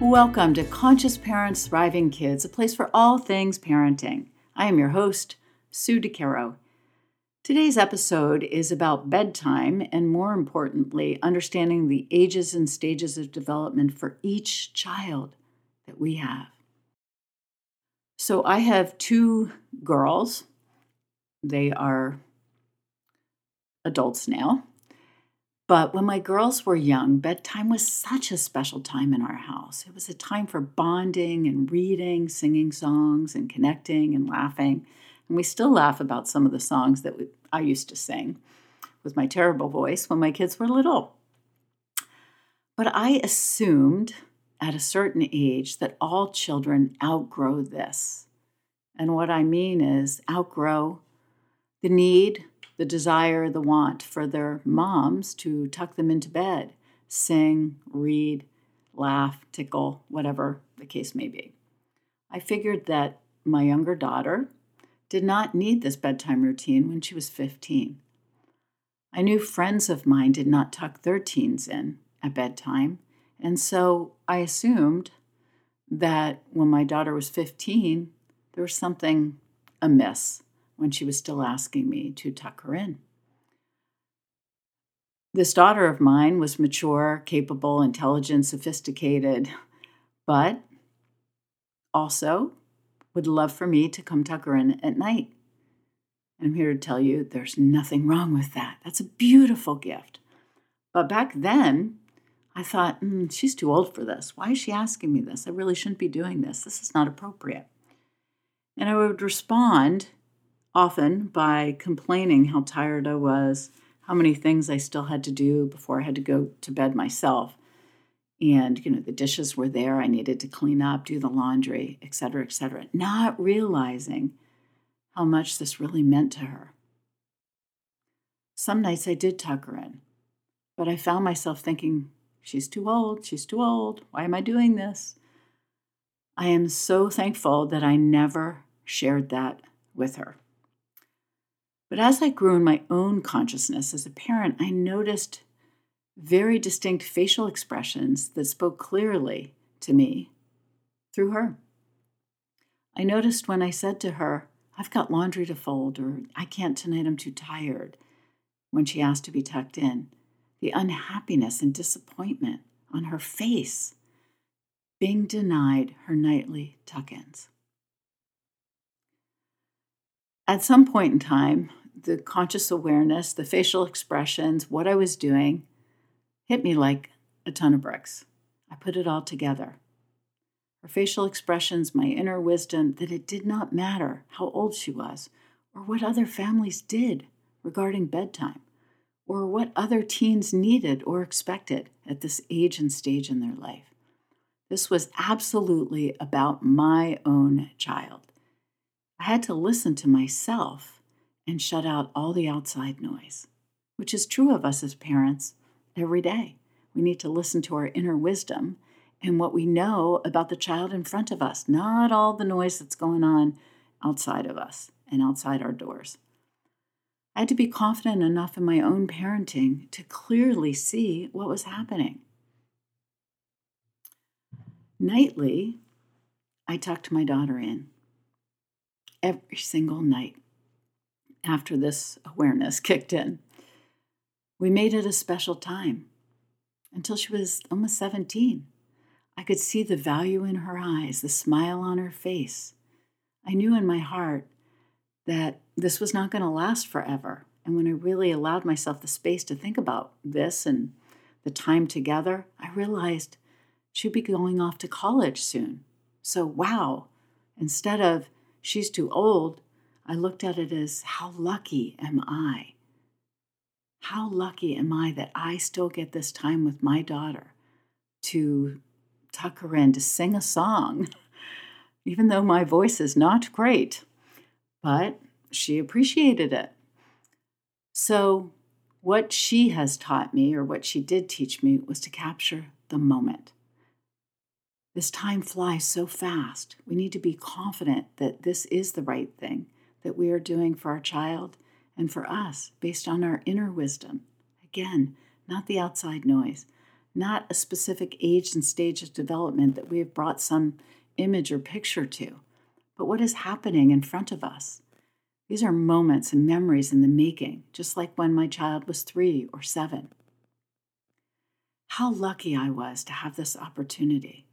Welcome to Conscious Parents Thriving Kids, a place for all things parenting. I am your host, Sue DeCaro. Today's episode is about bedtime and, more importantly, understanding the ages and stages of development for each child that we have. So, I have two girls. They are adults now. But when my girls were young, bedtime was such a special time in our house. It was a time for bonding and reading, singing songs, and connecting and laughing. And we still laugh about some of the songs that we, I used to sing with my terrible voice when my kids were little. But I assumed at a certain age that all children outgrow this. And what I mean is outgrow the need the desire, the want for their moms to tuck them into bed, sing, read, laugh, tickle, whatever the case may be. I figured that my younger daughter did not need this bedtime routine when she was 15. I knew friends of mine did not tuck their teens in at bedtime, and so I assumed that when my daughter was 15, there was something amiss when she was still asking me to tuck her in. This daughter of mine was mature, capable, intelligent, sophisticated, but also would love for me to come tuck her in at night. And I'm here to tell you there's nothing wrong with that. That's a beautiful gift. But back then, I thought, mm, she's too old for this. Why is she asking me this? I really shouldn't be doing this. This is not appropriate. And I would respond often by complaining how tired I was, how many things I still had to do before I had to go to bed myself. And, you know, the dishes were there. I needed to clean up, do the laundry, et cetera, et cetera, not realizing how much this really meant to her. Some nights I did tuck her in, but I found myself thinking, she's too old, she's too old. Why am I doing this? I am so thankful that I never shared that with her. But as I grew in my own consciousness as a parent, I noticed very distinct facial expressions that spoke clearly to me through her. I noticed when I said to her, I've got laundry to fold, or I can't tonight, I'm too tired, when she asked to be tucked in, the unhappiness and disappointment on her face, being denied her nightly tuck ins. At some point in time, the conscious awareness, the facial expressions, what I was doing hit me like a ton of bricks. I put it all together. Her facial expressions, my inner wisdom that it did not matter how old she was or what other families did regarding bedtime or what other teens needed or expected at this age and stage in their life. This was absolutely about my own child. I had to listen to myself and shut out all the outside noise, which is true of us as parents every day. We need to listen to our inner wisdom and what we know about the child in front of us, not all the noise that's going on outside of us and outside our doors. I had to be confident enough in my own parenting to clearly see what was happening. Nightly, I tucked my daughter in every single night after this awareness kicked in. We made it a special time until she was almost 17. I could see the value in her eyes, the smile on her face. I knew in my heart that this was not going to last forever. And when I really allowed myself the space to think about this and the time together, I realized she'd be going off to college soon. So, wow, instead of she's too old, I looked at it as how lucky am I? How lucky am I that I still get this time with my daughter to tuck her in, to sing a song, even though my voice is not great. But she appreciated it. So, what she has taught me, or what she did teach me, was to capture the moment. This time flies so fast. We need to be confident that this is the right thing that we are doing for our child and for us based on our inner wisdom. Again, not the outside noise, not a specific age and stage of development that we have brought some image or picture to, but what is happening in front of us. These are moments and memories in the making, just like when my child was three or seven. How lucky I was to have this opportunity.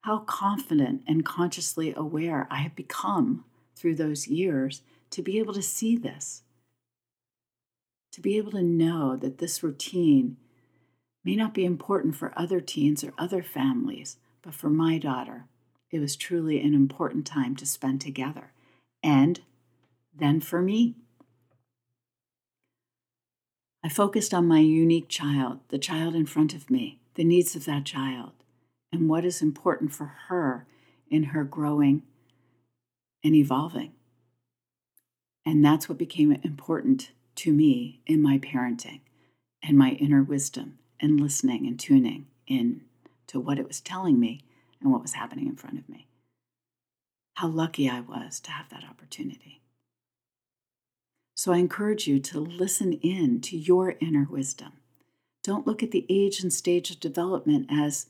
How confident and consciously aware I have become through those years to be able to see this, to be able to know that this routine may not be important for other teens or other families, but for my daughter, it was truly an important time to spend together. And then for me, I focused on my unique child, the child in front of me, the needs of that child, and what is important for her in her growing and evolving. And that's what became important to me in my parenting and my inner wisdom and listening and tuning in to what it was telling me and what was happening in front of me. How lucky I was to have that opportunity. So I encourage you to listen in to your inner wisdom. Don't look at the age and stage of development as,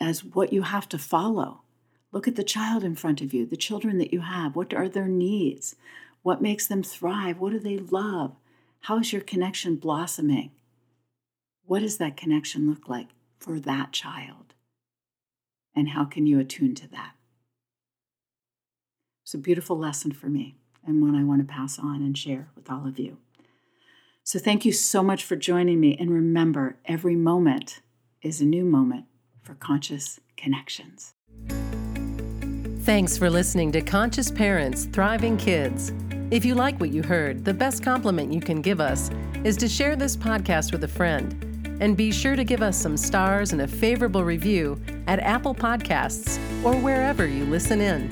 as what you have to follow. Look at the child in front of you, the children that you have. What are their needs? What makes them thrive? What do they love? How is your connection blossoming? What does that connection look like for that child? And how can you attune to that? It's a beautiful lesson for me and one I want to pass on and share with all of you. So, thank you so much for joining me. And remember, every moment is a new moment for conscious connections. Thanks for listening to Conscious Parents Thriving Kids. If you like what you heard, the best compliment you can give us is to share this podcast with a friend. And be sure to give us some stars and a favorable review at Apple Podcasts or wherever you listen in.